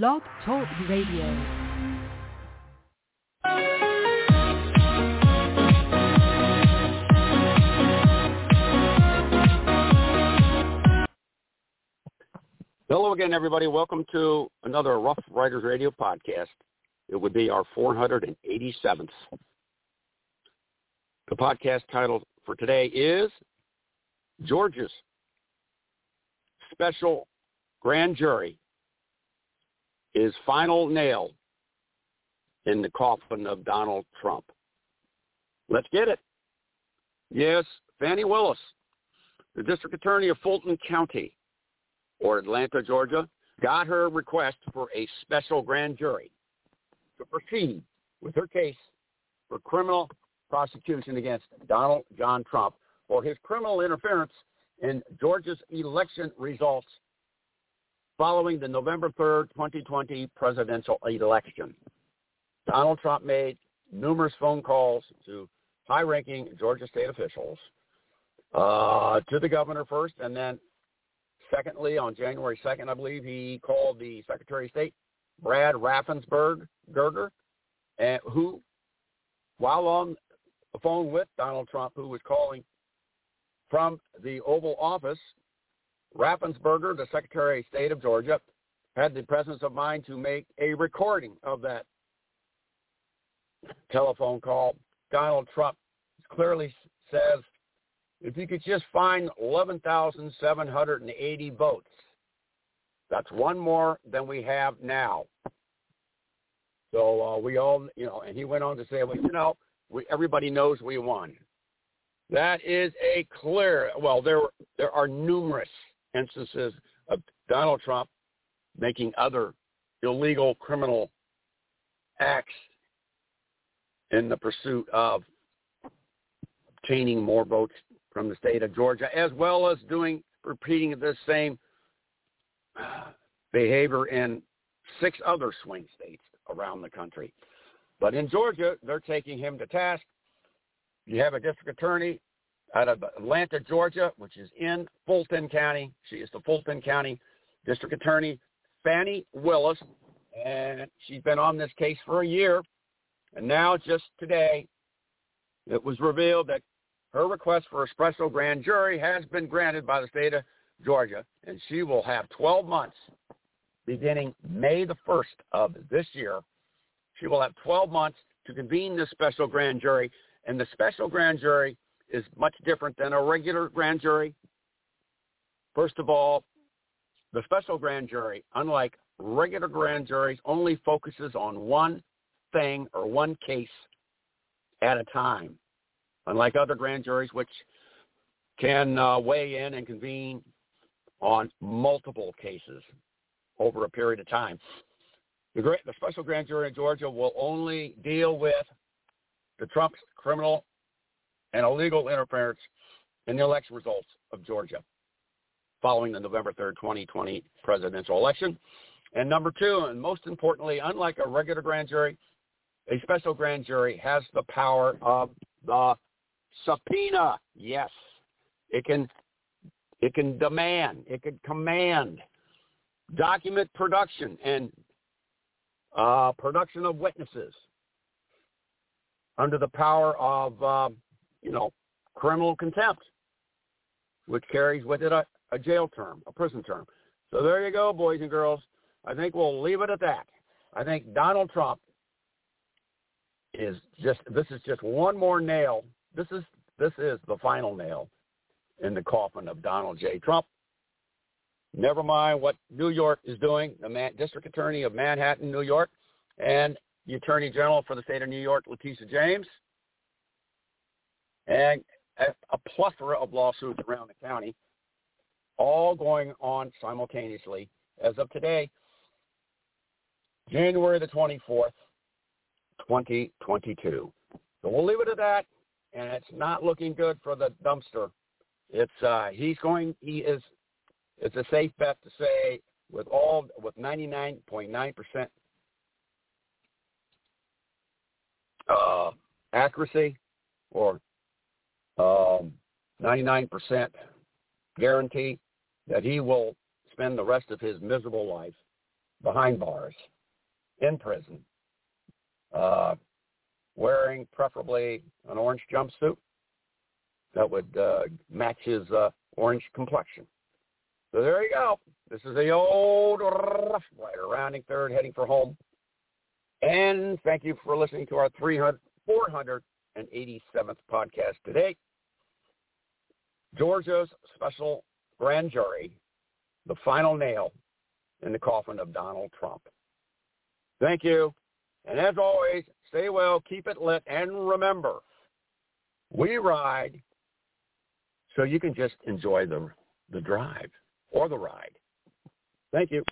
Blog Talk Radio. Hello again, everybody. Welcome to another Rough Riders Radio podcast. It would be our 487th. The podcast title for today is Georgia's Special Grand Jury is final nail in the coffin of Donald Trump. Let's get it. Yes, Fani Willis, the district attorney of Fulton County, or Atlanta, Georgia, got her request for a special grand jury to proceed with her case for criminal prosecution against Donald John Trump for his criminal interference in Georgia's election results following the November 3rd, 2020 presidential election. Donald Trump made numerous phone calls to high-ranking Georgia state officials, uh, to the governor first, and then secondly, on January 2nd, I believe, he called the Secretary of State, Brad Raffensperger, Gerger, who, while on the phone with Donald Trump, who was calling from the Oval Office, Raffensperger, the Secretary of State of Georgia, had the presence of mind to make a recording of that telephone call. Donald Trump clearly says, if you could just find 11,780 votes, that's one more than we have now. So uh, we all, you know, and he went on to say, well, you know, we, everybody knows we won. That is a clear, well, there, there are numerous instances of Donald Trump making other illegal criminal acts in the pursuit of obtaining more votes from the state of Georgia, as well as doing repeating this same behavior in six other swing states around the country. But in Georgia, they're taking him to task. You have a district attorney out of Atlanta, Georgia, which is in Fulton County. She is the Fulton County District Attorney, Fani Willis, and she's been on this case for a year. And now, just today, it was revealed that her request for a special grand jury has been granted by the state of Georgia, and she will have 12 months beginning May the 1st of this year. She will have 12 months to convene this special grand jury, and the special grand jury is much different than a regular grand jury. First of all, the special grand jury, unlike regular grand juries, only focuses on one thing or one case at a time, unlike other grand juries, which can uh, weigh in and convene on multiple cases over a period of time. The, great, the special grand jury in Georgia will only deal with the Trump's criminal and illegal interference in the election results of Georgia following the November 3rd, 2020 presidential election. And number two, and most importantly, unlike a regular grand jury, a special grand jury has the power of the subpoena. Yes, it can, it can demand, it can command document production and uh, production of witnesses under the power of uh, you know, criminal contempt, which carries with it a, a jail term, a prison term. So there you go, boys and girls. I think we'll leave it at that. I think Donald Trump is just this is just one more nail. This is this is the final nail in the coffin of Donald J. Trump. Never mind what New York is doing, the Man- District Attorney of Manhattan, New York, and the Attorney General for the state of New York, Letitia James, and a plethora of lawsuits around the county, all going on simultaneously as of today, January the 24th, 2022. So we'll leave it at that, and it's not looking good for the dumpster. It's uh, he's going. He is. It's a safe bet to say with all with 99.9 percent uh, accuracy or 99% guarantee that he will spend the rest of his miserable life behind bars, in prison, uh, wearing preferably an orange jumpsuit that would uh, match his uh, orange complexion. So there you go. This is the old Rough Rider, rounding third, heading for home. And thank you for listening to our 300, 487th podcast today. Georgia's special grand jury, the final nail in the coffin of Donald Trump. Thank you. And as always, stay well, keep it lit, and remember, we ride so you can just enjoy the, the drive or the ride. Thank you.